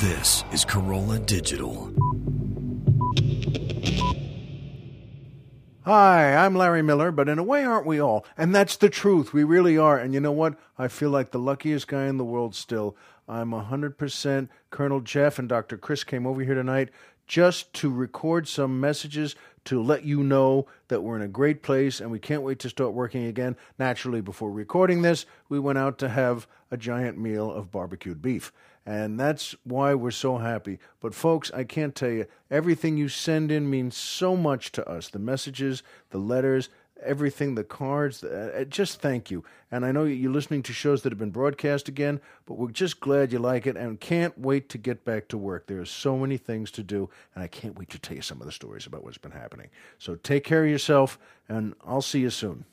This is Carolla Digital. Hi, I'm Larry Miller, but in a way, aren't we all? And that's the truth. We really are. And you know what? I feel like the luckiest guy in the world still. I'm 100% Colonel Jeff and Dr. Chris came over here tonight just to record some messages to let you know that we're in a great place and we can't wait to start working again. Naturally, before recording this, we went out to have a giant meal of barbecued beef. And that's why we're so happy. But, folks, I can't tell you, everything you send in means so much to us the messages, the letters, everything, the cards. Uh, just thank you. And I know you're listening to shows that have been broadcast again, but we're just glad you like it and can't wait to get back to work. There are so many things to do, and I can't wait to tell you some of the stories about what's been happening. So take care of yourself, and I'll see you soon.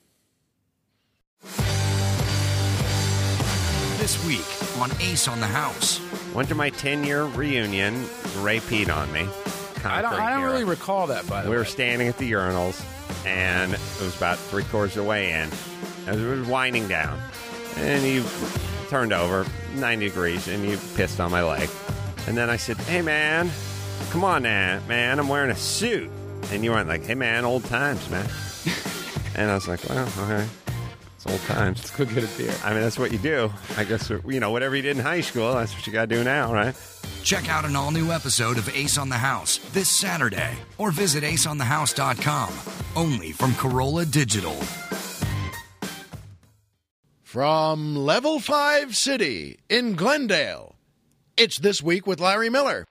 This week on Ace on the House. Went to my 10 year reunion. Ray peed on me. I don't, I don't really recall that, by the We way. We were standing at the urinals, and it was about three quarters of the way in. As it was winding down, and you turned over 90 degrees, and you pissed on my leg. And then I said, "Hey, man, come on, now, man, I'm wearing a suit." And you went like, "Hey, man, old times, man." and I was like, "Well, okay, it's old times." Let's go get a beer. I mean, that's what you do. I guess you know whatever you did in high school. That's what you got to do now, right? Check out an all new episode of Ace on the House this Saturday or visit aceonthehouse.com. Only from Carolla Digital. From Level 5 City in Glendale, it's This Week with Larry Miller.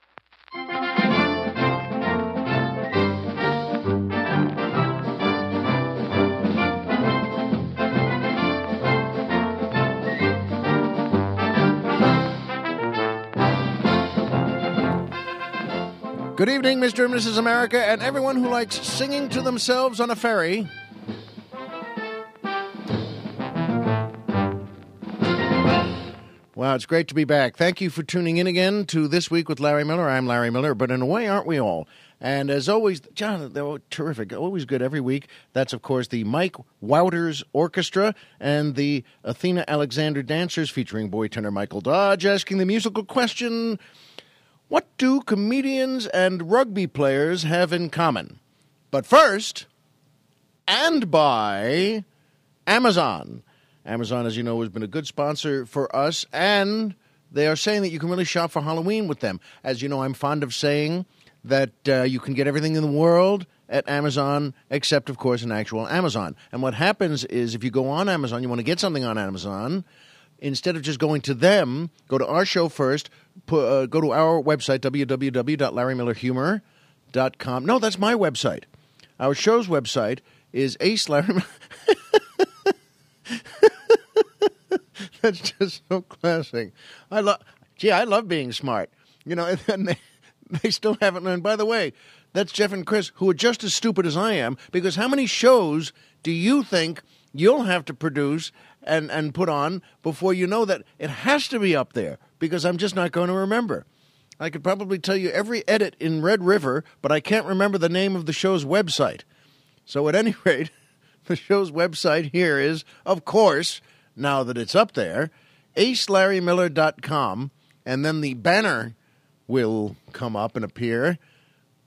Good evening, Mr. and Mrs. America, and everyone who likes singing to themselves on a ferry. Wow, it's great to be back. Thank you for tuning in again to This Week with Larry Miller. I'm Larry Miller, but in a way, aren't we all? And as always, John, they're terrific. Always good every week. That's, of course, the Mike Wouters Orchestra and the Athena Alexander Dancers featuring boy tenor Michael Dodge asking the musical question What do comedians and rugby players have in common? But first, and by Amazon. Amazon, as you know, has been a good sponsor for us, and they are saying that you can really shop for Halloween with them. As you know, I'm fond of saying that uh, you can get everything in the world at Amazon, except, of course, an actual Amazon. And what happens is if you go on Amazon, you want to get something on Amazon, instead of just going to them, go to our show first, uh, go to our website, www.larrymillerhumor.com. No, that's my website. Our show's website is Ace Larry. That's just so classic. I love. Gee, I love being smart. You know, and they they still haven't learned. By the way, that's Jeff and Chris, who are just as stupid as I am. Because how many shows do you think you'll have to produce and and put on before you know that it has to be up there? Because I'm just not going to remember. I could probably tell you every edit in Red River, but I can't remember the name of the show's website. So at any rate, the show's website here is, of course, now that it's up there, acelarrymiller.com, and then the banner will come up and appear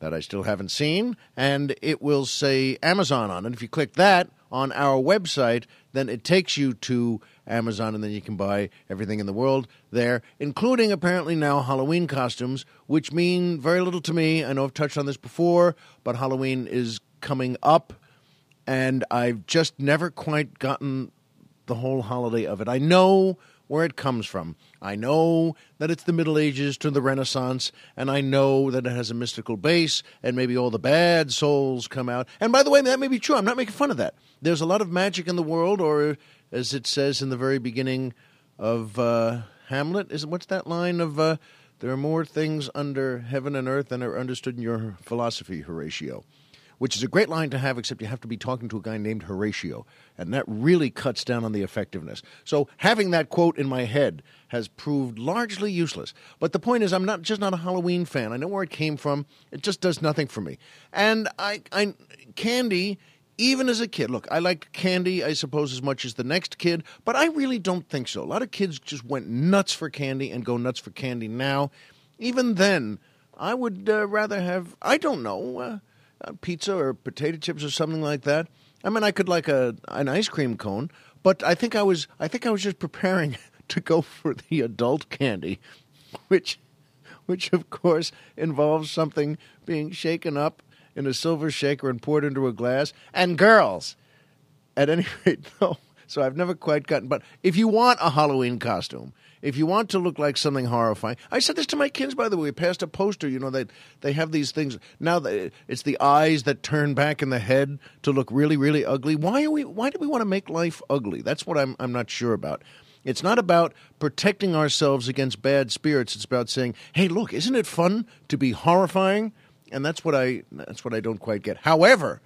that I still haven't seen, and it will say Amazon on it. If you click that on our website, then it takes you to Amazon, and then you can buy everything in the world there, including apparently now Halloween costumes, which mean very little to me. I know I've touched on this before, but Halloween is coming up, and I've just never quite gotten the whole holiday of it. I know where it comes from. I know that it's the Middle Ages to the Renaissance, and I know that it has a mystical base, and maybe all the bad souls come out. And by the way, that may be true. I'm not making fun of that. There's a lot of magic in the world, or as it says in the very beginning of uh, Hamlet, is what's that line of? Uh, there are more things under heaven and earth than are understood in your philosophy, Horatio which is a great line to have, except you have to be talking to a guy named Horatio. And that really cuts down on the effectiveness. So having that quote in my head has proved largely useless. But the point is, I'm not just not a Halloween fan. I know where it came from. It just does nothing for me. And I, I candy even as a kid, look, I liked candy, I suppose, as much as the next kid, but I really don't think so. A lot of kids just went nuts for candy and go nuts for candy now. Even then, I would uh, rather have, I don't know, uh, Uh, pizza or potato chips or something like that. I mean, I could like a an ice cream cone, but I think I was, I think I was just preparing to go for the adult candy, which, which of course involves something being shaken up in a silver shaker and poured into a glass. And girls, at any rate, no. So I've never quite gotten. But if you want a Halloween costume, if you want to look like something horrifying, I said this to my kids by the way. we passed a poster, you know that they, they have these things now. It's the eyes that turn back in the head to look really, really ugly. Why are we? Why do we want to make life ugly? That's what I'm. I'm not sure about. It's not about protecting ourselves against bad spirits. It's about saying, "Hey, look, isn't it fun to be horrifying?" and that's what I that's what I don't quite get. However,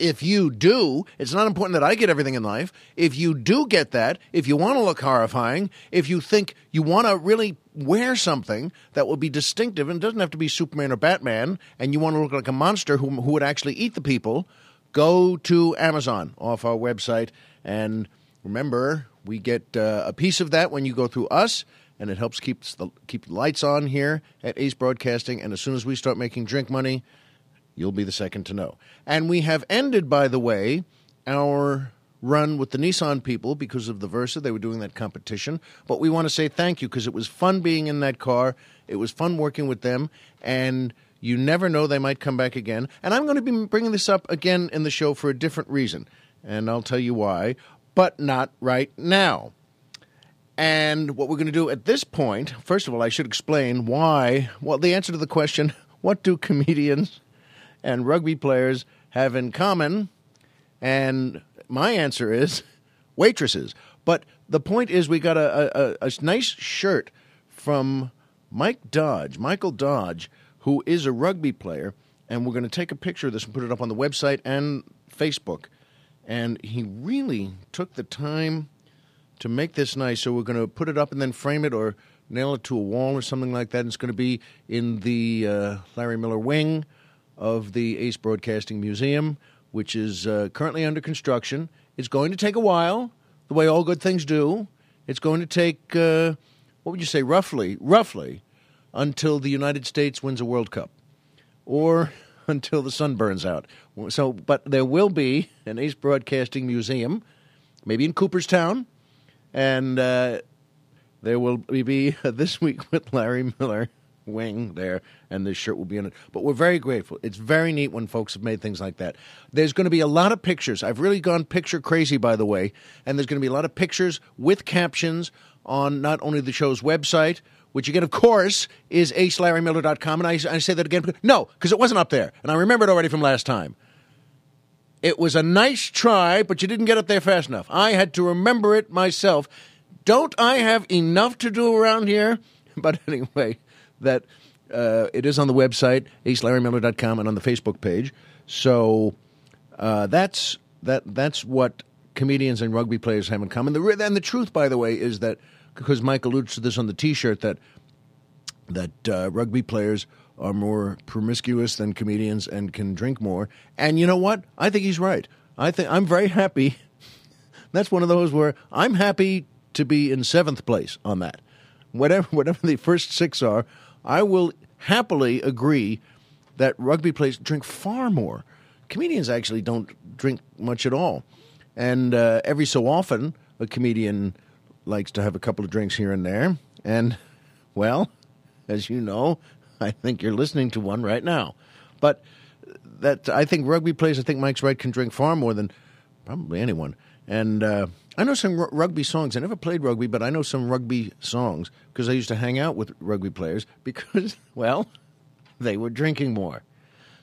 if you do, it's not important that I get everything in life. If you do get that, if you want to look horrifying, if you think you want to really wear something that will be distinctive and doesn't have to be Superman or Batman, and you want to look like a monster who, who would actually eat the people, go to Amazon off our website. And remember, we get uh, a piece of that when you go through us and it helps keep the keep the lights on here at Ace Broadcasting. And as soon as we start making drink money, you'll be the second to know. And we have ended, by the way, our run with the Nissan people because of the Versa. They were doing that competition. But we want to say thank you because it was fun being in that car. It was fun working with them. And you never know, they might come back again. And I'm going to be bringing this up again in the show for a different reason. And I'll tell you why, but not right now. And what we're going to do at this point, first of all, I should explain why. Well, the answer to the question, what do comedians and rugby players have in common? And my answer is waitresses. But the point is, we got a, a, a nice shirt from Mike Dodge, Michael Dodge, who is a rugby player. And we're going to take a picture of this and put it up on the website and Facebook. And he really took the time to make this nice. So we're going to put it up and then frame it or nail it to a wall or something like that. And it's going to be in the uh, Larry Miller wing of the Ace Broadcasting Museum, which is uh, currently under construction. It's going to take a while, the way all good things do. It's going to take, uh, what would you say, roughly, roughly, until the United States wins a World Cup, or until the sun burns out. So, but there will be an Ace Broadcasting Museum, maybe in Cooperstown, and uh, there will be this week with Larry Miller wing there, and this shirt will be in it. But we're very grateful. It's very neat when folks have made things like that. There's going to be a lot of pictures. I've really gone picture crazy, by the way, and there's going to be a lot of pictures with captions on not only the show's website, which again, of course, is acelarrymiller.com. And I, I say that again. No, because it wasn't up there. And I remember it already from last time. It was a nice try, but you didn't get up there fast enough. I had to remember it myself. Don't I have enough to do around here? But anyway, that uh, it is on the website, acelarrymiller.com, and on the Facebook page. So uh, that's that. That's what comedians and rugby players have in common. The, and the truth, by the way, is that because Mike alludes to this on the T-shirt that that uh, rugby players are more promiscuous than comedians and can drink more. And you know what? I think he's right. I think I'm very happy. That's one of those where I'm happy to be in seventh place on that. Whatever whatever the first six are, I will happily agree that rugby players drink far more. Comedians actually don't drink much at all, and uh, every so often a comedian likes to have a couple of drinks here and there. And well, as you know, I think you're listening to one right now. But that I think rugby players, I think Mike's right, can drink far more than probably anyone. And uh, I know some rugby songs. I never played rugby, but I know some rugby songs because I used to hang out with rugby players because, well, they were drinking more.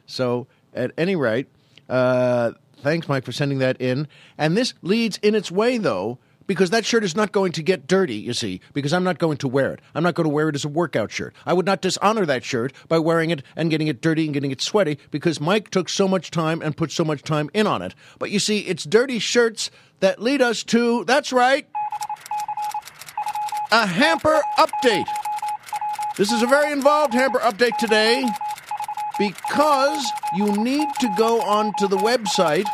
So, at any rate, uh, thanks, Mike, for sending that in. And this leads in its way, though, because that shirt is not going to get dirty, you see, because I'm not going to wear it. I'm not going to wear it as a workout shirt. I would not dishonor that shirt by wearing it and getting it dirty and getting it sweaty because Mike took so much time and put so much time in on it. But you see, it's dirty shirts that lead us to, that's right, a hamper update. This is a very involved hamper update today because you need to go onto the website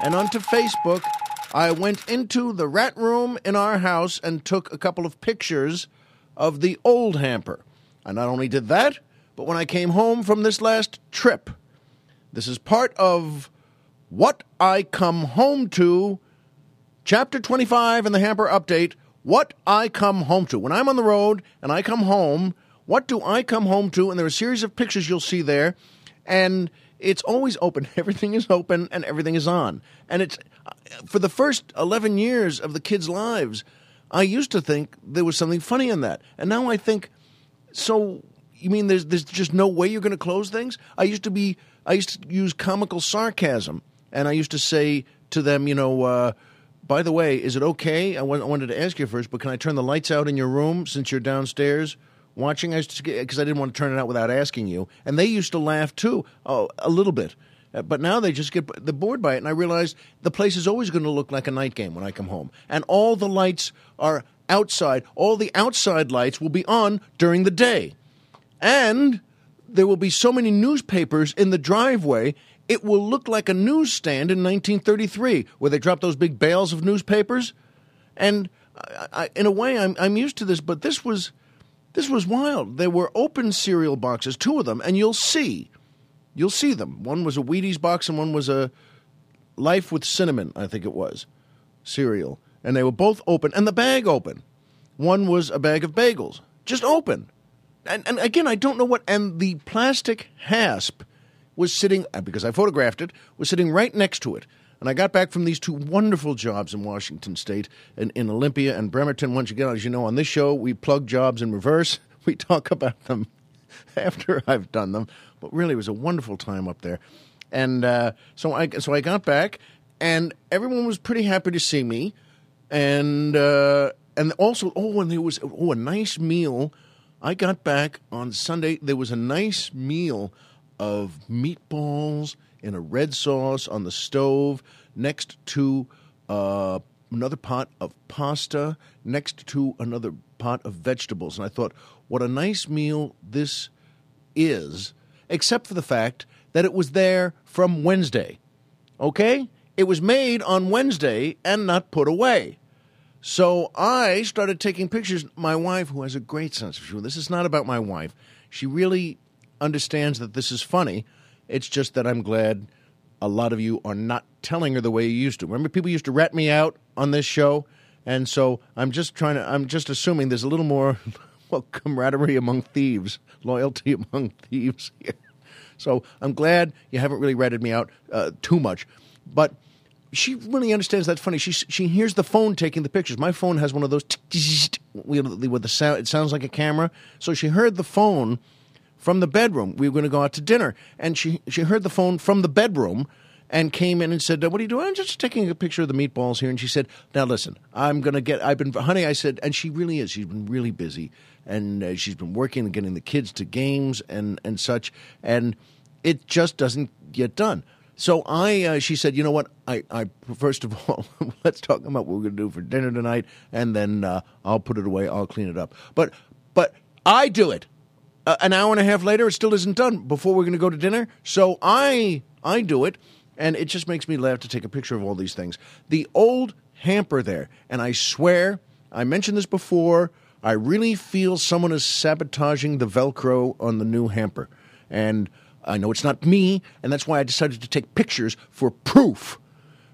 and onto Facebook, I went into the rat room in our house and took a couple of pictures of the old hamper. I not only did that, but when I came home from this last trip, this is part of What I Come Home to, Chapter 25 in the Hamper Update. What I Come Home to. When I'm on the road and I come home, what do I come home to? And there are a series of pictures you'll see there. And it's always open. Everything is open and everything is on. And it's for the first 11 years of the kids' lives, I used to think there was something funny in that. And now I think, so you mean there's, there's just no way you're going to close things? I used to be, I used to use comical sarcasm. And I used to say to them, you know, uh, by the way, is it okay? I wanted to ask you first, but can I turn the lights out in your room since you're downstairs? watching because I didn't want to turn it out without asking you, and they used to laugh too, oh, a little bit. Uh, but now they just get they're bored by it, and I realize the place is always going to look like a night game when I come home, and all the lights are outside. All the outside lights will be on during the day, and there will be so many newspapers in the driveway. It will look like a newsstand in 1933, where they dropped those big bales of newspapers. And I, I, in a way, I'm I'm used to this, but this was this was wild. There were open cereal boxes, two of them, and you'll see. You'll see them. One was a Wheaties box and one was a Life with Cinnamon, I think it was, cereal. And they were both open, and the bag open. One was a bag of bagels, just open. And, and again, I don't know what. And the plastic hasp was sitting, uh, because I photographed it, was sitting right next to it. And I got back from these two wonderful jobs in Washington State, in, in Olympia and Bremerton. Once again, as you know, on this show, we plug jobs in reverse. We talk about them after I've done them. But really, it was a wonderful time up there. And uh, so I so I got back, and everyone was pretty happy to see me, and uh, and also oh, and there was oh a nice meal. I got back on Sunday. There was a nice meal of meatballs in a red sauce on the stove next to uh, another pot of pasta, next to another pot of vegetables. And I thought, what a nice meal this is, except for the fact that it was there from Wednesday. Okay? It was made on Wednesday and not put away. So I started taking pictures. My wife, who has a great sense of humor, this is not about my wife. She really understands that this is funny. It's just that I'm glad a lot of you are not telling her the way you used to. Remember, people used to rat me out on this show, and so I'm just trying to. I'm just assuming there's a little more, well, camaraderie among thieves, loyalty among thieves. So I'm glad you haven't really ratted me out uh, too much, but she really understands that's funny. She she hears the phone taking the pictures. My phone has one of those with the sound. It sounds like a camera. So she heard the phone from the bedroom. We were going to go out to dinner, and she she heard the phone from the bedroom and came in and said, "What are you doing?" I'm just taking a picture of the meatballs here. And she said, "Now listen, I'm to get. I've been, honey." I said, and she really is. She's been really busy, and uh, she's been working and getting the kids to games and and such, and it just doesn't get done. So I, uh, she said, you know what? I, I first of all, let's talk about what we're going to do for dinner tonight, and then uh, I'll put it away. I'll clean it up. But, but I do it uh, an hour and a half later, it still isn't done before we're going to go to dinner. So I I do it, and it just makes me laugh to take a picture of all these things. The old hamper there, and I swear I mentioned this before. I really feel someone is sabotaging the Velcro on the new hamper, and I know it's not me, and that's why I decided to take pictures for proof,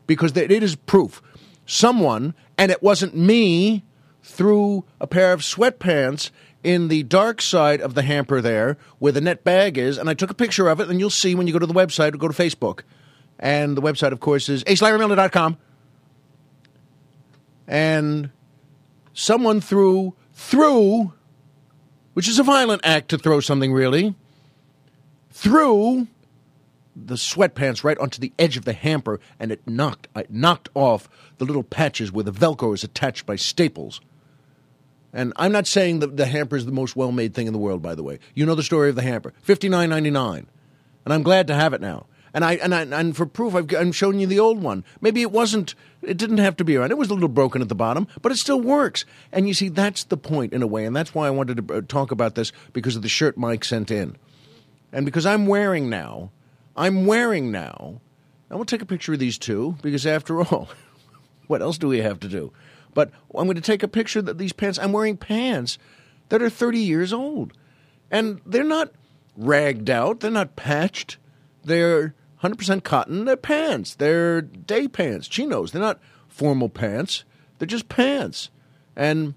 because it is proof. Someone, and it wasn't me, threw a pair of sweatpants in the dark side of the hamper there where the net bag is, and I took a picture of it, and you'll see when you go to the website or go to Facebook. And the website, of course, is acelarrymiller.com. And someone threw, threw, which is a violent act to throw something really, threw the sweatpants right onto the edge of the hamper, and it knocked, it knocked off the little patches where the Velcro is attached by staples. And I'm not saying that the hamper is the most well made thing in the world, by the way. You know the story of the hamper, fifty nine ninety nine, and I'm glad to have it now. And I and I, and for proof, I've, I'm showing you the old one. Maybe it wasn't. It didn't have to be around. It was a little broken at the bottom, but it still works. And you see, that's the point in a way, and that's why I wanted to uh, talk about this because of the shirt Mike sent in, and because I'm wearing now, I'm wearing now I we'll take a picture of these two because, after all, what else do we have to do? But I'm going to take a picture of these pants. I'm wearing pants that are 30 years old, and they're not ragged out. They're not patched. They're 100% cotton. They're pants. They're day pants, chinos. They're not formal pants. They're just pants. And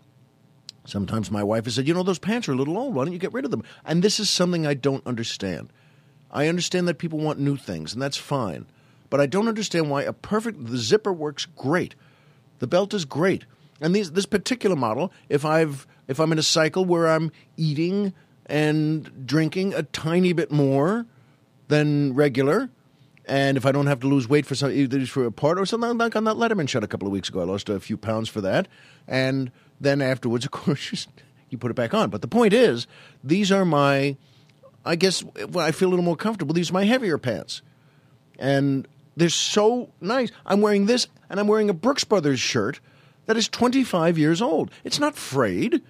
sometimes my wife has said, you know, those pants are a little old. Why don't you get rid of them? And this is something I don't understand. I understand that people want new things, and that's fine. But I don't understand why a perfect the zipper works great. The belt is great. And these, this particular model, if I've if I'm in a cycle where I'm eating and drinking a tiny bit more than regular, and if I don't have to lose weight for some either for a part or something like on that Letterman shot a couple of weeks ago, I lost a few pounds for that, and then afterwards, of course, you put it back on. But the point is, these are my, I guess, when I feel a little more comfortable, these are my heavier pants, and they're so nice. I'm wearing this, and I'm wearing a Brooks Brothers shirt that is 25 years old. It's not frayed.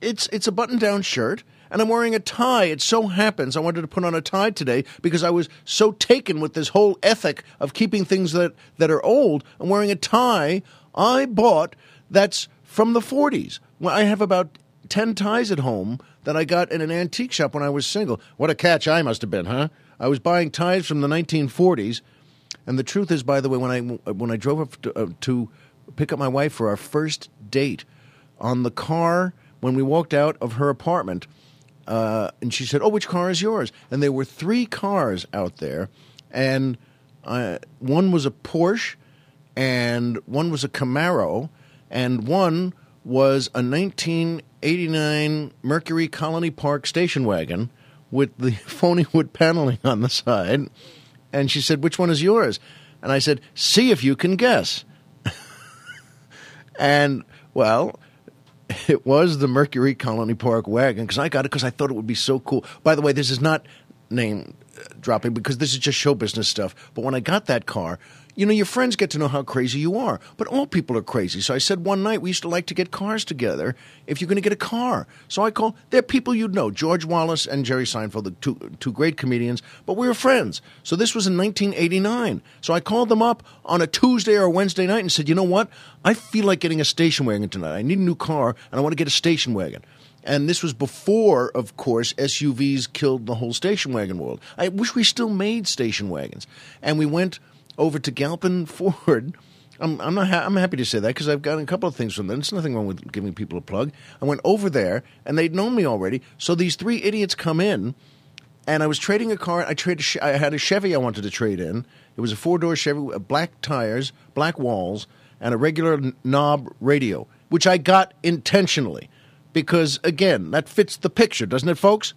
It's it's a button-down shirt and I'm wearing a tie. It so happens I wanted to put on a tie today because I was so taken with this whole ethic of keeping things that, that are old. I'm wearing a tie I bought that's from the 40s. Well, I have about 10 ties at home that I got in an antique shop when I was single. What a catch I must have been, huh? I was buying ties from the 1940s. And the truth is, by the way, when I, when I drove up to, uh, to pick up my wife for our first date on the car when we walked out of her apartment – uh, and she said, "Oh, which car is yours?" And there were three cars out there, and uh, one was a Porsche, and one was a Camaro, and one was a 1989 Mercury Colony Park station wagon with the phony wood paneling on the side. And she said, "Which one is yours?" And I said, "See if you can guess." and well, it was the Mercury Colony Park wagon because I got it because I thought it would be so cool. By the way, this is not name dropping because this is just show business stuff. But when I got that car, you know, your friends get to know how crazy you are, but all people are crazy. So I said one night we used to like to get cars together if you're going to get a car. So I called, they're people you'd know, George Wallace and Jerry Seinfeld, the two, two great comedians, but we were friends. So this was in 1989. So I called them up on a Tuesday or a Wednesday night and said, you know what? I feel like getting a station wagon tonight. I need a new car and I want to get a station wagon. And this was before, of course, SUVs killed the whole station wagon world. I wish we still made station wagons. And we went over to Galpin Ford. I'm, I'm not. Ha- I'm happy to say that because I've gotten a couple of things from them. There's nothing wrong with giving people a plug. I went over there and they'd known me already. So these three idiots come in, and I was trading a car. I traded. I had a Chevy I wanted to trade in. It was a four door Chevy, with black tires, black walls, and a regular knob radio, which I got intentionally because again that fits the picture, doesn't it, folks?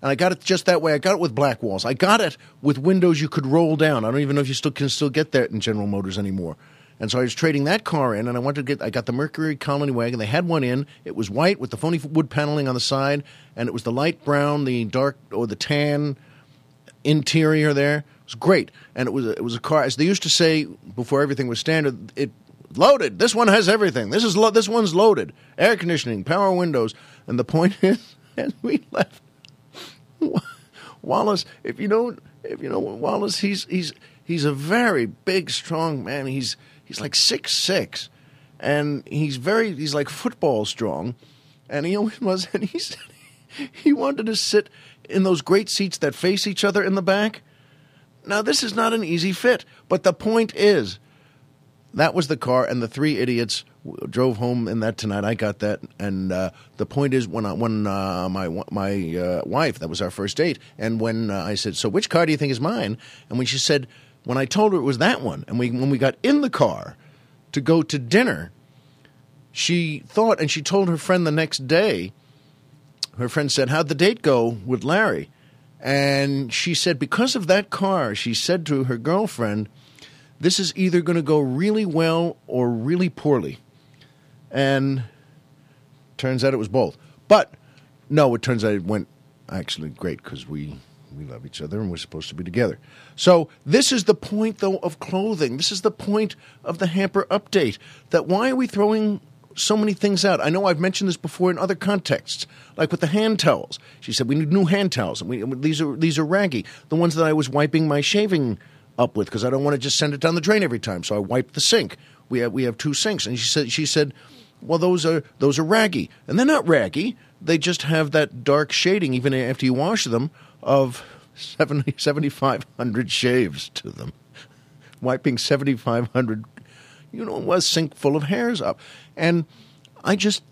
And I got it just that way. I got it with black walls. I got it with windows you could roll down. I don't even know if you still can still get that in General Motors anymore. And so I was trading that car in, and I wanted to get. I got the Mercury Colony wagon. They had one in. It was white with the phony wood paneling on the side, and it was the light brown, the dark or the tan interior. There it was great, and it was it was a car. As they used to say before everything was standard, it loaded. This one has everything. This is lo- this one's loaded. Air conditioning, power windows, and the point is, as we left Wallace, if you don't, if you know Wallace, he's he's he's a very big, strong man. He's he's like six six, and he's very he's like football strong, and he always was. And he said he wanted to sit in those great seats that face each other in the back. Now this is not an easy fit, but the point is, that was the car, and the three idiots drove home in that tonight. I got that, and uh, the point is, when I, when uh, my my uh, wife, that was our first date, and when uh, I said, "So which car do you think is mine?" and when she said, when I told her it was that one, and we when we got in the car to go to dinner, she thought, and she told her friend the next day. Her friend said, "How'd the date go with Larry?" And she said, because of that car, she said to her girlfriend, "This is either going to go really well or really poorly." And turns out it was both. But no, it turns out it went actually great because we we love each other and we're supposed to be together. So this is the point though of clothing. This is the point of the hamper update. That why are we throwing so many things out? I know I've mentioned this before in other contexts, like with the hand towels. She said we need new hand towels, and we, these are these are raggy. The ones that I was wiping my shaving up with because I don't want to just send it down the drain every time. So I wipe the sink. We have we have two sinks, and she said she said, well those are those are raggy, and they're not raggy. They just have that dark shading even after you wash them of 70, 7,500 shaves to them. Wiping 7,500, you know, a sink full of hairs up. And I just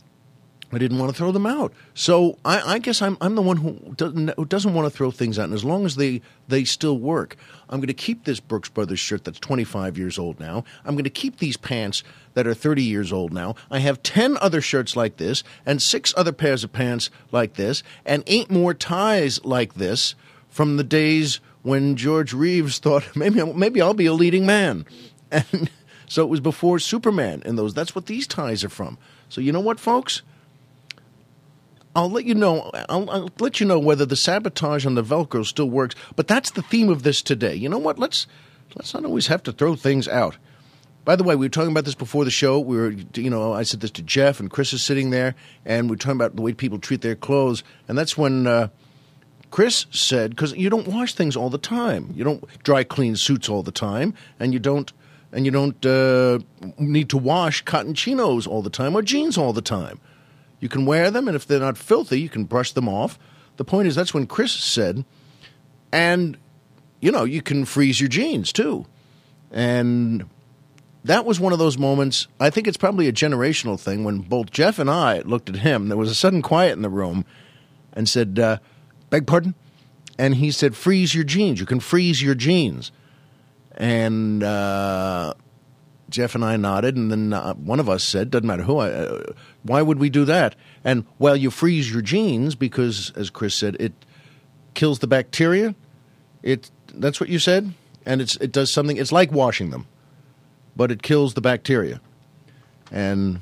I didn't want to throw them out. So I, I guess I'm, I'm the one who doesn't, who doesn't want to throw things out. And as long as they, they still work, I'm going to keep this Brooks Brothers shirt that's 25 years old now. I'm going to keep these pants that are 30 years old now. I have 10 other shirts like this, and six other pairs of pants like this, and eight more ties like this from the days when George Reeves thought maybe, maybe I'll be a leading man. And so it was before Superman and those. That's what these ties are from. So you know what, folks? I'll let you know. I'll, I'll, let you know whether the sabotage on the Velcro still works. But that's the theme of this today. You know what? Let's let's not always have to throw things out. By the way, we were talking about this before the show. We were, you know, I said this to Jeff, and Chris is sitting there, and we are talking about the way people treat their clothes, and that's when uh, Chris said, because you don't wash things all the time, you don't dry clean suits all the time, and you don't, and you don't uh, need to wash cotton chinos all the time or jeans all the time. You can wear them, and if they're not filthy, you can brush them off. The point is, that's when Chris said, and you know, you can freeze your jeans too. And that was one of those moments. I think it's probably a generational thing when both Jeff and I looked at him. There was a sudden quiet in the room and said, uh, Beg pardon? And he said, Freeze your jeans. You can freeze your jeans. And uh, Jeff and I nodded, and then uh, one of us said, "Doesn't matter who. I, uh, why would we do that?" And well, you freeze your jeans because, as Chris said, it kills the bacteria. It that's what you said, and it's it does something. It's like washing them, but it kills the bacteria. And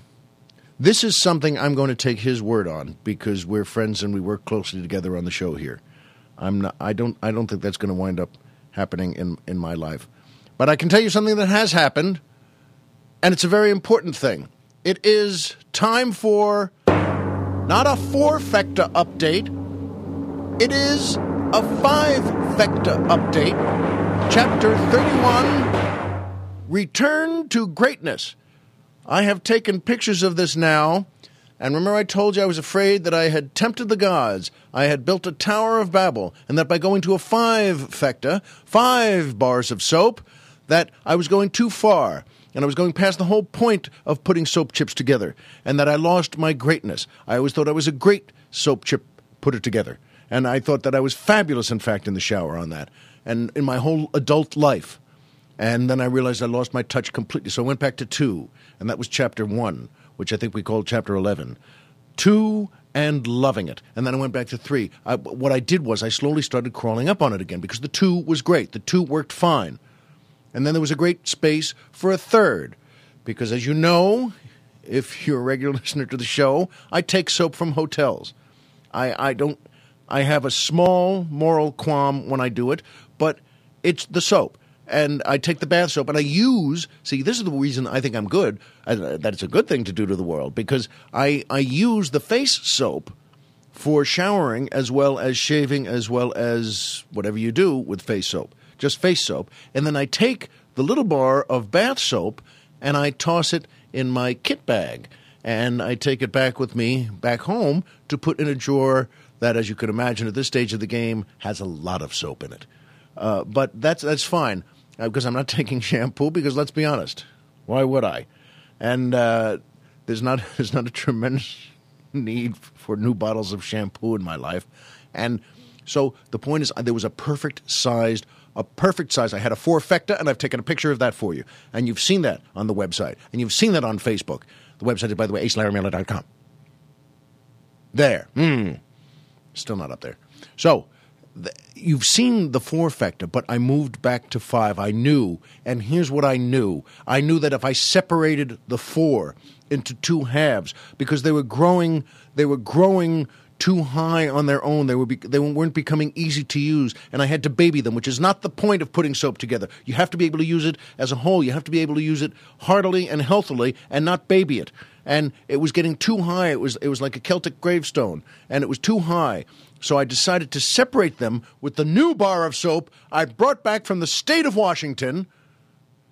this is something I'm going to take his word on because we're friends and we work closely together on the show here. I'm not. I don't. I don't think that's going to wind up happening in in my life. But I can tell you something that has happened and it's a very important thing. It is time for not a four fecta update, it is a five fecta update. Chapter 31 Return to Greatness. I have taken pictures of this now. And remember, I told you I was afraid that I had tempted the gods. I had built a Tower of Babel, and that by going to a five fecta, five bars of soap, that I was going too far and I was going past the whole point of putting soap chips together, and that I lost my greatness. I always thought I was a great soap chip putter together, and I thought that I was fabulous, in fact, in the shower on that, and in my whole adult life. And then I realized I lost my touch completely, so I went back to two, and that was chapter one, which I think we called chapter 11. Two and loving it. And then I went back to three. I, what I did was I slowly started crawling up on it again because the two was great. The two worked fine. And then there was a great space for a third, because as you know, if you're a regular listener to the show, I take soap from hotels. I, I don't. I have a small moral qualm when I do it, but it's the soap. And I take the bath soap and I use. See, this is the reason I think I'm good. Uh, that it's a good thing to do to the world because I I use the face soap for showering as well as shaving as well as whatever you do with face soap just face soap, and then I take the little bar of bath soap and I toss it in my kit bag. And I take it back with me back home to put in a drawer that, as you can imagine, at this stage of the game, has a lot of soap in it. Uh, but that's that's fine because uh, I'm not taking shampoo. Because let's be honest, why would I? And uh, there's not there's not a tremendous need for new bottles of shampoo in my life. And so the point is, there was a perfect sized a perfect size. I had a four fecta, and I've taken a picture of that for you. And you've seen that on the website, and you've seen that on Facebook. The website is, by the way, acelarrymiller.com. There. Hmm. Still not up there. So, you've seen the four fecta, but I moved back to five. I knew, and here's what I knew I knew that if I separated the four into two halves, because they were growing, they were growing too high on their own. They, were be- they weren't becoming easy to use, and I had to baby them, which is not the point of putting soap together. You have to be able to use it as a whole. You have to be able to use it heartily and healthily and not baby it. and it was getting too high. It was it was like a Celtic gravestone, and it was too high. So I decided to separate them with the new bar of soap I brought back from the state of Washington.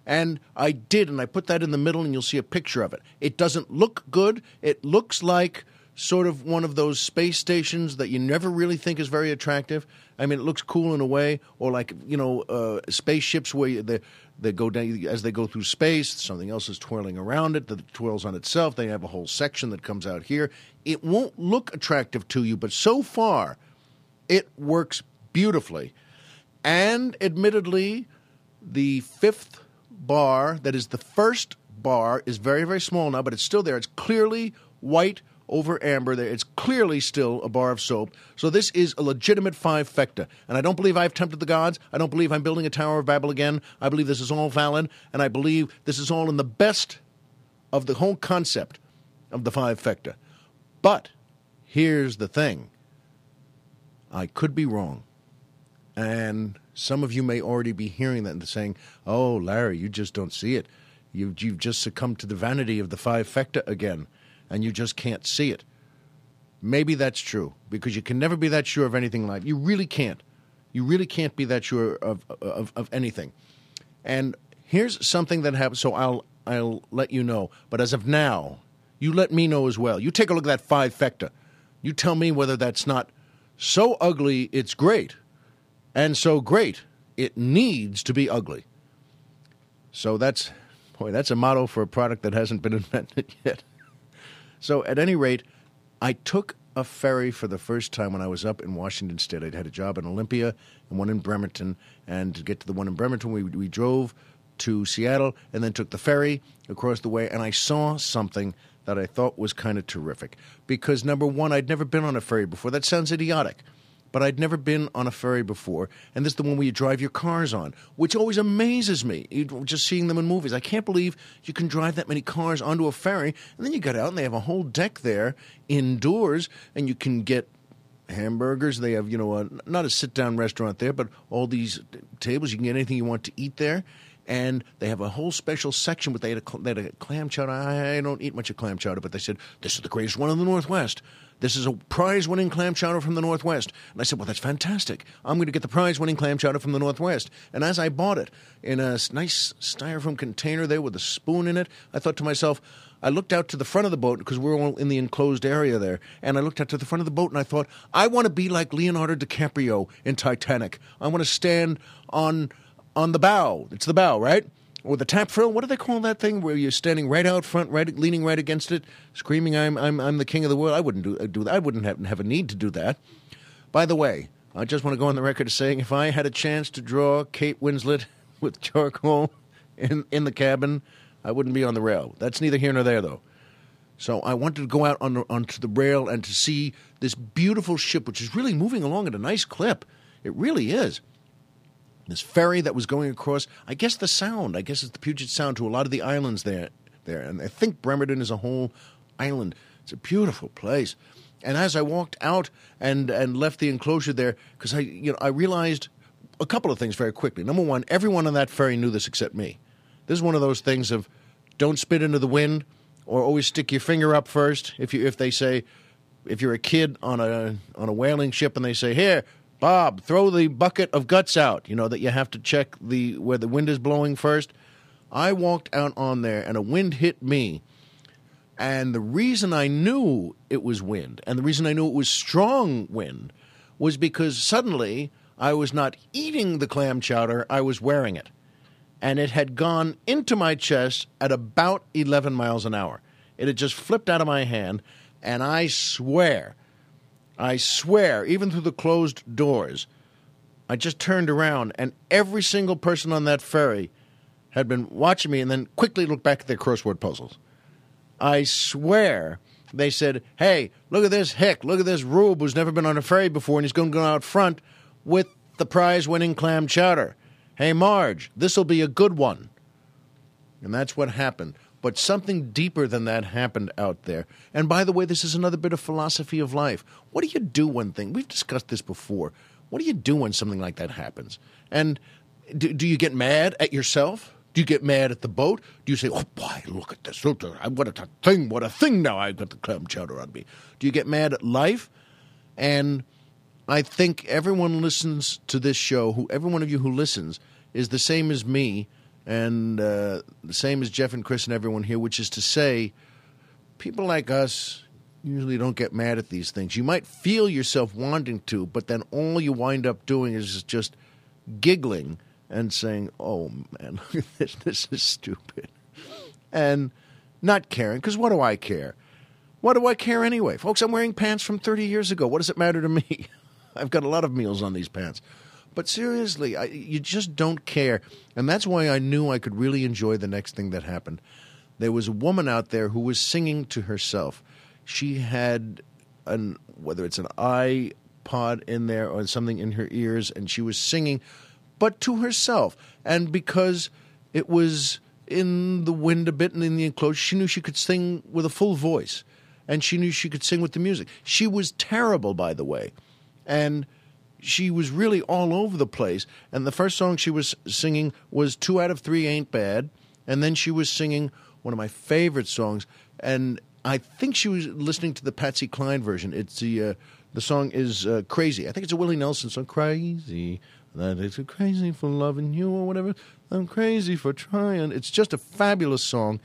And I did, and I put that in the middle, and you'll see a picture of it. It doesn't look good. It looks like sort of one of those space stations that you never really think is very attractive. I mean, it looks cool in a way, or like you know, uh, spaceships where they they go down as they go through space. Something else is twirling around it that twirls on itself. They have a whole section that comes out here. It won't look attractive to you, but so far, it works beautifully. And admittedly, the fifth bar, that is the first bar, is very, very small now, but it's still there. It's clearly white over amber there. It's clearly still a bar of soap. So this is a legitimate five fecta. And I don't believe I've tempted the gods. I don't believe I'm building a Tower of Babel again. I believe this is all valid. And I believe this is all in the best of the whole concept of the five fecta. But here's the thing I could be wrong. And some of you may already be hearing that and saying, oh, Larry, you just don't see it. You've, you've just succumbed to the vanity of the five fecta again, and you just can't see it. Maybe that's true, because you can never be that sure of anything in life. You really can't. You really can't be that sure of, of, of anything. And here's something that happened. So I'll, I'll let you know. But as of now, you let me know as well. You take a look at that five fecta. You tell me whether that's not so ugly it's great, and so great it needs to be ugly. So that's boy, that's a motto for a product that hasn't been invented yet. So at any rate, I took a ferry for the first time when I was up in Washington State. I'd had a job in Olympia and one in Bremerton, and to get to the one in Bremerton, we we drove to Seattle and then took the ferry across the way, and I saw something that I thought was kind of terrific. Because number one, I'd never been on a ferry before. That sounds idiotic. But I'd never been on a ferry before, and this is the one where you drive your cars on, which always amazes me. Just seeing them in movies, I can't believe you can drive that many cars onto a ferry, and then you get out and they have a whole deck there indoors, and you can get hamburgers. They have, you know, a, not a sit down restaurant there, but all these tables. You can get anything you want to eat there and they have a whole special section. But they had a, they had a clam chowder. I don't eat much of clam chowder, but they said this is the greatest one in the Northwest. This is a prize-winning clam chowder from the Northwest. And I said, well, that's fantastic. I'm going to get the prize-winning clam chowder from the Northwest. And as I bought it in a nice styrofoam container there with a spoon in it, I thought to myself. I looked out to the front of the boat because we we're all in the enclosed area there, and I looked out to the front of the boat and I thought, I want to be like Leonardo DiCaprio in Titanic. I want to stand on on the bow. It's the bow, right? Or the taffrail. What do they call that thing where you're standing right out front, right, leaning right against it, screaming, "I'm, I'm, I'm the king of the world." I wouldn't do, uh, do that. I wouldn't have, have a need to do that. By the way, I just want to go on the record as saying, if I had a chance to draw Kate Winslet with charcoal in in the cabin, I wouldn't be on the rail. That's neither here nor there, though. So I wanted to go out on, onto the rail and to see this beautiful ship, which is really moving along at a nice clip. It really is this ferry that was going across. I guess the sound. I guess it's the Puget Sound to a lot of the islands there. There, and I think Bremerton is a whole island. It's a beautiful place. And as I walked out and and left the enclosure there, because I you know I realized a couple of things very quickly. Number one, everyone on that ferry knew this except me. This is one of those things of don't spit into the wind, or always stick your finger up first. If you if they say if you're a kid on a on a whaling ship and they say here Bob, throw the bucket of guts out. You know that you have to check the where the wind is blowing first. I walked out on there and a wind hit me. And the reason I knew it was wind, and the reason I knew it was strong wind, was because suddenly I was not eating the clam chowder, I was wearing it. And it had gone into my chest at about 11 miles an hour. It had just flipped out of my hand, and I swear I swear, even through the closed doors, I just turned around and every single person on that ferry had been watching me and then quickly looked back at their crossword puzzles. I swear they said, Hey, look at this hick, look at this rube who's never been on a ferry before and he's going to go out front with the prize winning clam chowder. Hey, Marge, this'll be a good one. And that's what happened. But something deeper than that happened out there. And by the way, this is another bit of philosophy of life. What do you do when thing? We've discussed this before. What do you do when something like that happens? And do, do you get mad at yourself Do you get mad at the boat? Do you say, "Oh boy, look at this! What a thing! What a thing! Now I've got the clam chowder on me." Do you get mad at life? And I think everyone listens to this show. Who every one of you who listens is the same as me, and uh, the same as Jeff and Chris and everyone here, which is to say, people like us usually don't get mad at these things. You might feel yourself wanting to, but then all you wind up doing is just giggling and saying, "Oh man, this! This is stupid," and not caring. Because what do I care? What do I care anyway, folks? I'm wearing pants from 30 years ago. What does it matter to me? I've got a lot of meals on these pants. But seriously, I, you just don't care. And that's why I knew I could really enjoy the next thing that happened. There was a woman out there who was singing to herself. She had an whether it's an iPod in there or something in her ears, and she was singing, but to herself. And because it was in the wind a bit and in the enclosure, she knew she could sing with a full voice, and she knew she could sing with the music. She was terrible, by the way, and she was really all over the place. And the first song she was singing was Two Out of Three Ain't Bad. And then she was singing one of my favorite songs. And I think she was listening to the Patsy Cline version. It's the, uh, the song is uh, Crazy. I think it's a Willie Nelson song. Crazy. That is crazy for loving you or whatever. I'm crazy for trying. It's just a fabulous song.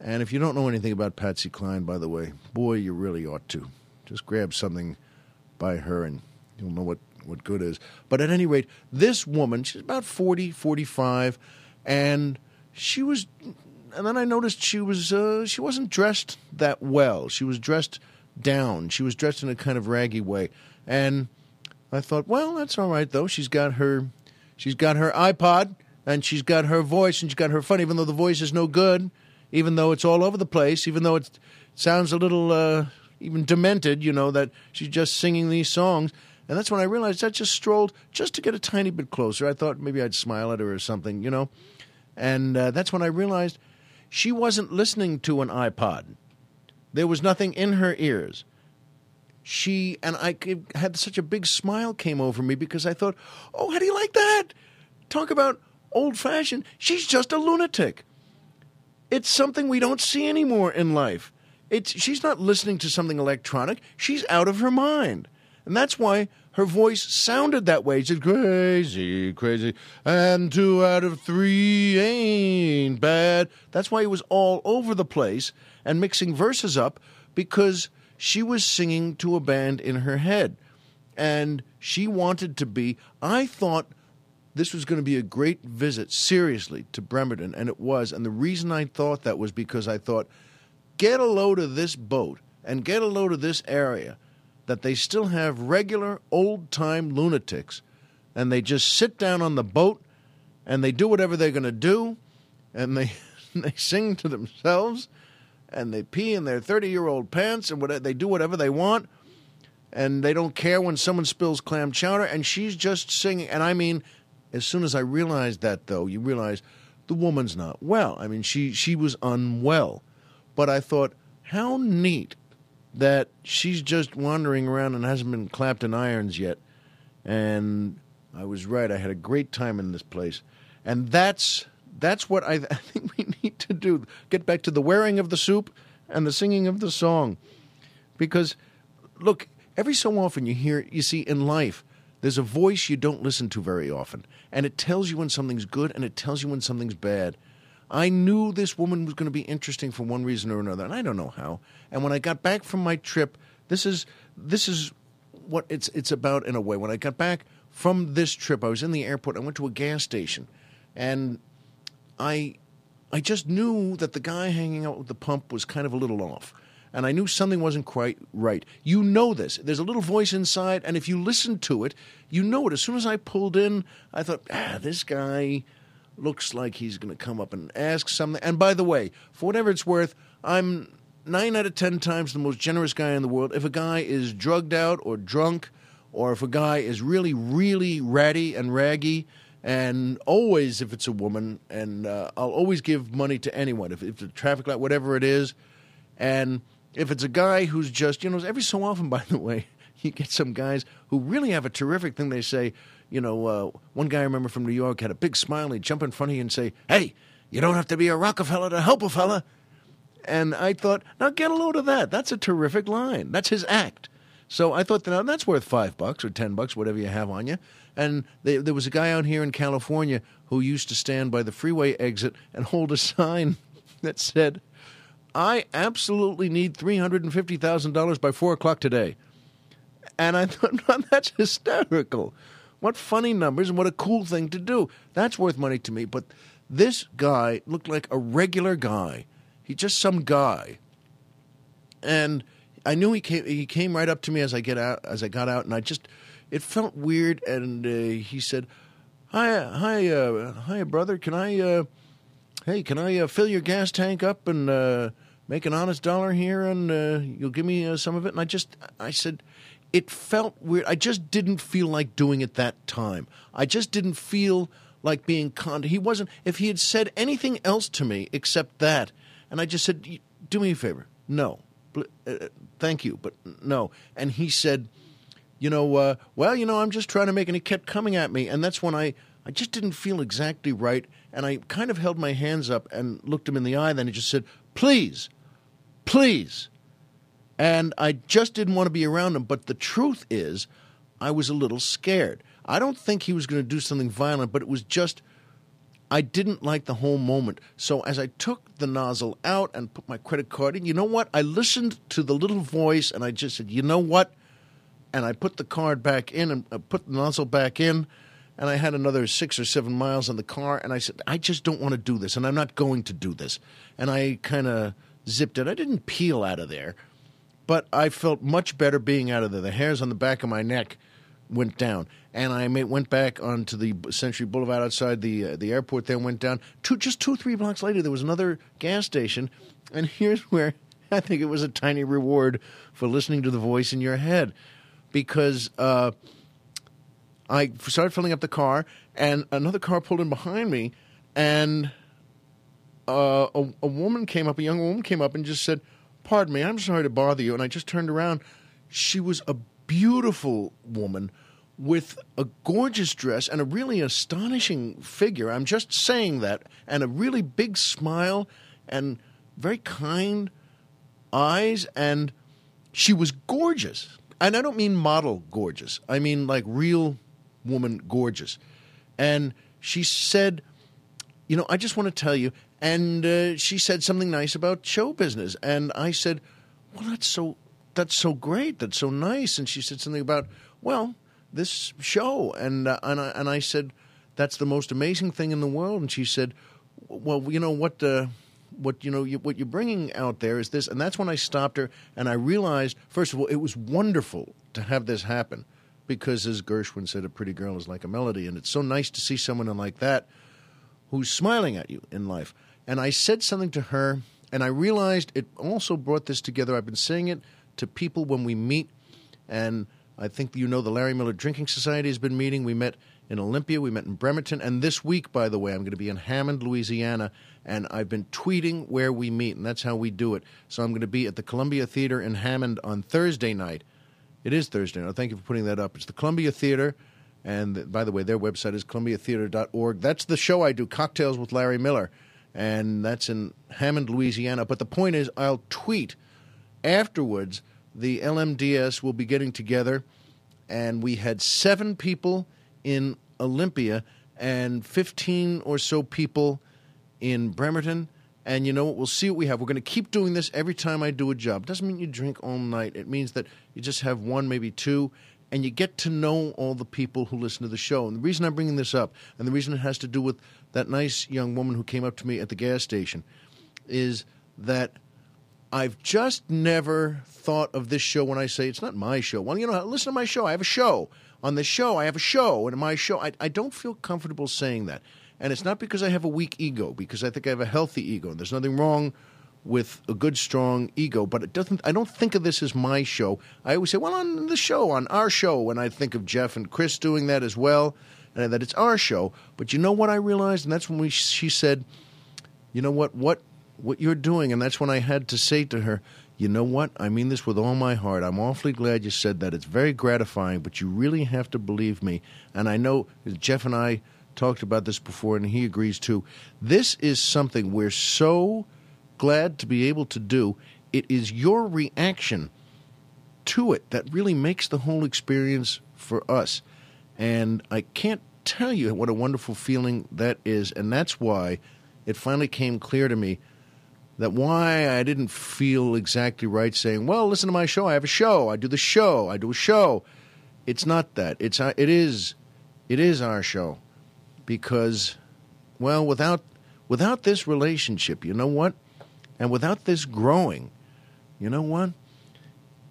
And if you don't know anything about Patsy Cline, by the way, boy, you really ought to. Just grab something by her and you'll know what, what good is. But at any rate, this woman, she's about 40, 45, and she was and then I noticed she was uh, she wasn't dressed that well. She was dressed down. She was dressed in a kind of raggy way. And I thought, well, that's all right though. She's got her she's got her iPod and she's got her voice and she's got her fun even though the voice is no good, even though it's all over the place, even though it sounds a little uh, even demented, you know, that she's just singing these songs. And that's when I realized I just strolled just to get a tiny bit closer. I thought maybe I'd smile at her or something, you know. And uh, that's when I realized she wasn't listening to an iPod. There was nothing in her ears. She and I had such a big smile came over me because I thought, "Oh, how do you like that? Talk about old-fashioned. She's just a lunatic. It's something we don't see anymore in life. It's she's not listening to something electronic. She's out of her mind." And that's why her voice sounded that way. She said, crazy, crazy. And two out of three ain't bad. That's why it was all over the place and mixing verses up because she was singing to a band in her head. And she wanted to be, I thought this was going to be a great visit, seriously, to Bremerton, and it was. And the reason I thought that was because I thought, get a load of this boat and get a load of this area that they still have regular old time lunatics and they just sit down on the boat and they do whatever they're going to do and they they sing to themselves and they pee in their 30 year old pants and whatever, they do whatever they want and they don't care when someone spills clam chowder and she's just singing. And I mean as soon as I realized that though you realize the woman's not well. I mean she she was unwell. But I thought how neat that she's just wandering around and hasn't been clapped in irons yet. And I was right. I had a great time in this place. And that's that's what I, I think we need to do. Get back to the wearing of the soup and the singing of the song. Because look, every so often you hear you see in life there's a voice you don't listen to very often. And it tells you when something's good and it tells you when something's bad. I knew this woman was going to be interesting for one reason or another, and I don't know how. And when I got back from my trip, this is this is what it's it's about in a way. When I got back from this trip, I was in the airport. I went to a gas station, and I I just knew that the guy hanging out with the pump was kind of a little off. And I knew something wasn't quite right. You know this. There's a little voice inside, and if you listen to it, you know it. As soon as I pulled in, I thought, ah, this guy looks like he's going to come up and ask something. And by the way, for whatever it's worth, I'm nine out of ten times the most generous guy in the world. If a guy is drugged out or drunk, or if a guy is really, really ratty and raggy, and always if it's a woman, and uh, I'll always give money to anyone if, if it's a traffic light, whatever it is, and if it's a guy who's just, you know, every so often, by the way, you get some guys who really have a terrific thing. They say, you know, uh, one guy I remember from New York had a big smile. He'd jump in front of you and say, "Hey, you don't have to be a Rockefeller to help a fella." And I thought, now get a load of that. That's a terrific line. That's his act. So I thought, now that's worth five bucks or ten bucks, whatever you have on you. And they, there was a guy out here in California who used to stand by the freeway exit and hold a sign that said, I absolutely need $350,000 by 4 o'clock today. And I thought, well, that's hysterical. What funny numbers and what a cool thing to do. That's worth money to me. But this guy looked like a regular guy. He just some guy. And I knew he came. He came right up to me as I get out, as I got out, and I just, it felt weird. And uh, he said, "Hi, hi, uh, hi, brother. Can I, uh, hey, can I uh, fill your gas tank up and uh, make an honest dollar here, and uh, you'll give me some of it?" And I just, I said, it felt weird. I just didn't feel like doing it that time. I just didn't feel like being con. He wasn't. If he had said anything else to me except that, and I just said, "Do me a favor, no." Uh, thank you, but no. And he said, you know, uh, well, you know, I'm just trying to make, and he kept coming at me, and that's when I, I just didn't feel exactly right, and I kind of held my hands up and looked him in the eye. Then he just said, please, please, and I just didn't want to be around him. But the truth is, I was a little scared. I don't think he was going to do something violent, but it was just I didn't like the whole moment. So as I took the nozzle out and put my credit card in, you know what? I listened to the little voice and I just said, you know what? And I put the card back in and uh, put the nozzle back in. And I had another six or seven miles in the car. And I said, I just don't want to do this. And I'm not going to do this. And I kind of zipped it. I didn't peel out of there, but I felt much better being out of there. The hairs on the back of my neck went down, and I went back onto the Century Boulevard outside the uh, the airport. Then went down. Two, just two three blocks later, there was another gas station, and here's where I think it was a tiny reward for listening to the voice in your head, because uh, I started filling up the car, and another car pulled in behind me, and uh, a, a woman came up, a young woman came up, and just said, "Pardon me, I'm sorry to bother you," and I just turned around. She was a beautiful woman with a gorgeous dress and a really astonishing figure. I'm just saying that, and a really big smile and very kind eyes, and she was gorgeous. And I don't mean model gorgeous, I mean like real woman gorgeous. And she said, You know, I just want to tell you. And uh, she said something nice about show business. And I said, Well, that's so that's so great. That's so nice. And she said something about, well, this show. And, uh, and, I, and I said, that's the most amazing thing in the world. And she said, well, you know what, uh, what you know, you, what you're bringing out there is this. And that's when I stopped her and I realized, first of all, it was wonderful to have this happen because, as Gershwin said, a pretty girl is like a melody. And it's so nice to see someone like that who's smiling at you in life. And I said something to her, and I realized it also brought this together. I've been saying it to people when we meet. And I think you know the Larry Miller Drinking Society has been meeting. We met in Olympia, we met in Bremerton, and this week, by the way, I'm going to be in Hammond, Louisiana, and I've been tweeting where we meet, and that's how we do it. So I'm going to be at the Columbia Theater in Hammond on Thursday night. It is Thursday night. Thank you for putting that up. It's the Columbia Theater, and by the way, their website is columbiatheater.org. That's the show I do, Cocktails with Larry Miller, and that's in Hammond, Louisiana. But the point is, I'll tweet afterwards, the LMDS will be getting together, and we had seven people in Olympia and 15 or so people in Bremerton. And you know what? We'll see what we have. We're going to keep doing this every time I do a job. Doesn't mean you drink all night. It means that you just have one, maybe two, and you get to know all the people who listen to the show. And the reason I'm bringing this up, and the reason it has to do with that nice young woman who came up to me at the gas station, is that I've just never thought of this show when I say it's not my show. Well, you know, listen to my show. I have a show. On this show, I have a show. And my show, I, I don't feel comfortable saying that. And it's not because I have a weak ego, because I think I have a healthy ego. And there's nothing wrong with a good, strong ego. But it doesn't. I don't think of this as my show. I always say, well, on the show, on our show. And I think of Jeff and Chris doing that as well, and that it's our show. But you know what I realized? And that's when we, she said, you know what? What what you're doing. And that's when I had to say to her, You know what? I mean this with all my heart. I'm awfully glad you said that. It's very gratifying, but you really have to believe me. And I know Jeff and I talked about this before, and he agrees too. This is something we're so glad to be able to do. It is your reaction to it that really makes the whole experience for us. And I can't tell you what a wonderful feeling that is. And that's why it finally came clear to me that why I didn't feel exactly right saying, "Well, listen to my show. I have a show. I do the show. I do a show." It's not that. It's uh, it is it is our show because well, without without this relationship, you know what? And without this growing, you know what?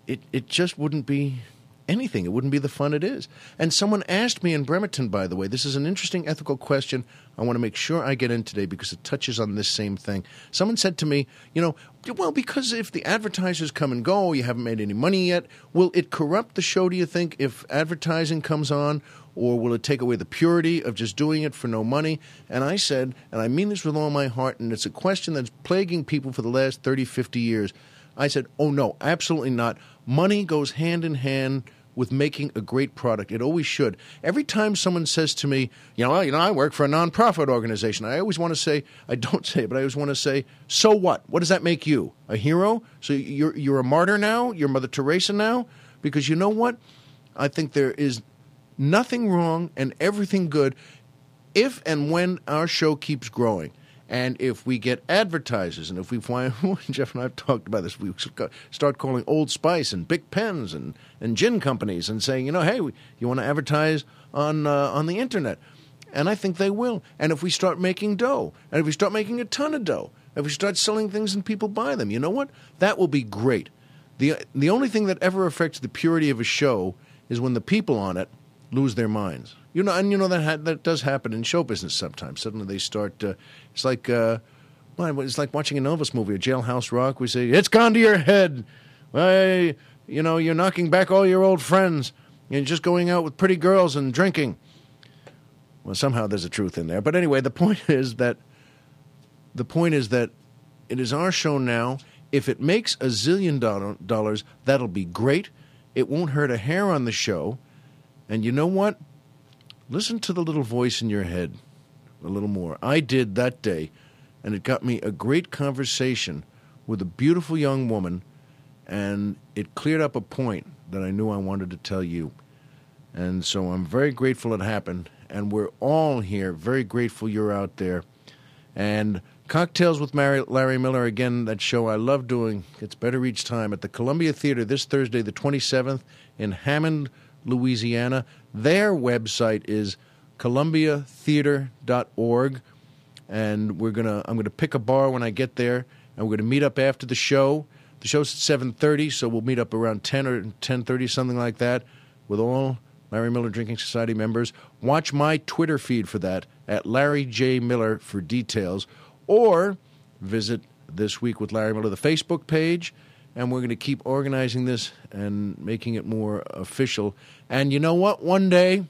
It it just wouldn't be anything. It wouldn't be the fun it is. And someone asked me in Bremerton, by the way, this is an interesting ethical question I want to make sure I get in today because it touches on this same thing. Someone said to me, you know, well, because if the advertisers come and go, you haven't made any money yet, will it corrupt the show, do you think, if advertising comes on? Or will it take away the purity of just doing it for no money? And I said, and I mean this with all my heart, and it's a question that's plaguing people for the last 30, 50 years. I said, oh no, absolutely not. Money goes hand in hand with making a great product. It always should. Every time someone says to me, you know, well, you know, I work for a nonprofit organization, I always want to say, I don't say it, but I always want to say, so what? What does that make you? A hero? So you're you're a martyr now? You're Mother Teresa now? Because you know what? I think there is nothing wrong and everything good if and when our show keeps growing. And if we get advertisers, and if we find, Jeff and I have talked about this, we start calling Old Spice and Bic Pens and, and gin companies and saying, you know, hey, you want to advertise on, uh, on the internet? And I think they will. And if we start making dough, and if we start making a ton of dough, if we start selling things and people buy them, you know what? That will be great. The, the only thing that ever affects the purity of a show is when the people on it lose their minds. You know, and you know that ha- that does happen in show business sometimes. Suddenly they start. Uh, it's like uh, it's like watching an Elvis movie, a Jailhouse Rock. We say it's gone to your head. Well, you know, you're knocking back all your old friends. You're just going out with pretty girls and drinking. Well, somehow there's a truth in there. But anyway, the point is that the point is that it is our show now. If it makes a zillion dollars, that'll be great. It won't hurt a hair on the show. And you know what? Listen to the little voice in your head a little more. I did that day, and it got me a great conversation with a beautiful young woman, and it cleared up a point that I knew I wanted to tell you. And so I'm very grateful it happened, and we're all here very grateful you're out there. And Cocktails with Larry Miller, again, that show I love doing. It's better each time at the Columbia Theater this Thursday, the 27th, in Hammond, Louisiana. Their website is columbiatheater.org and we're going to I'm going to pick a bar when I get there and we're going to meet up after the show. The show's at 7:30, so we'll meet up around 10 or 10:30 something like that with all Larry Miller Drinking Society members. Watch my Twitter feed for that at Larry J Miller for details or visit this week with Larry Miller the Facebook page and we're going to keep organizing this and making it more official. And you know what? One day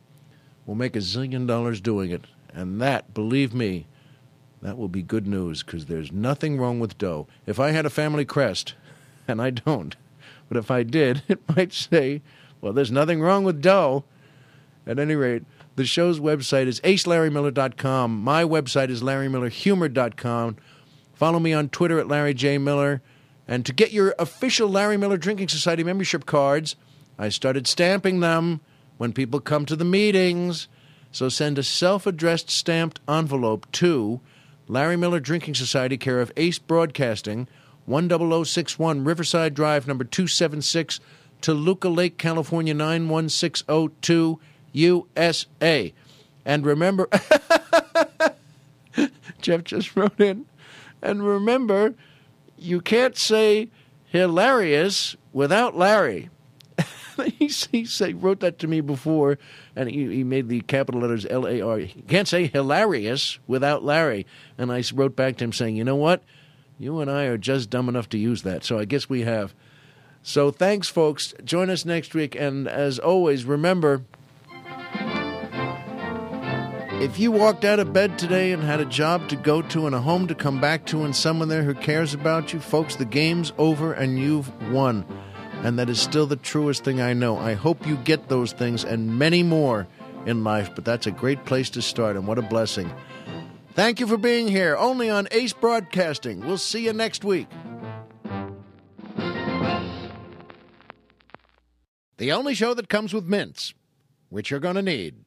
we'll make a zillion dollars doing it. And that, believe me, that will be good news because there's nothing wrong with dough. If I had a family crest, and I don't, but if I did, it might say, well, there's nothing wrong with dough. At any rate, the show's website is acelarrymiller.com. My website is larrymillerhumor.com. Follow me on Twitter at Larry J. Miller. And to get your official Larry Miller Drinking Society membership cards, I started stamping them when people come to the meetings. So send a self addressed stamped envelope to Larry Miller Drinking Society, care of Ace Broadcasting, 10061 Riverside Drive, number 276, Toluca Lake, California, 91602, USA. And remember, Jeff just wrote in, and remember, you can't say hilarious without Larry. he, he say, wrote that to me before, and he, he made the capital letters L A R. You can't say hilarious without Larry. And I wrote back to him saying, you know what? You and I are just dumb enough to use that. So I guess we have. So thanks, folks. Join us next week. And as always, remember If you walked out of bed today and had a job to go to and a home to come back to and someone there who cares about you, folks, the game's over and you've won. And that is still the truest thing I know. I hope you get those things and many more in life, but that's a great place to start, and what a blessing. Thank you for being here, only on Ace Broadcasting. We'll see you next week. The only show that comes with mints, which you're going to need.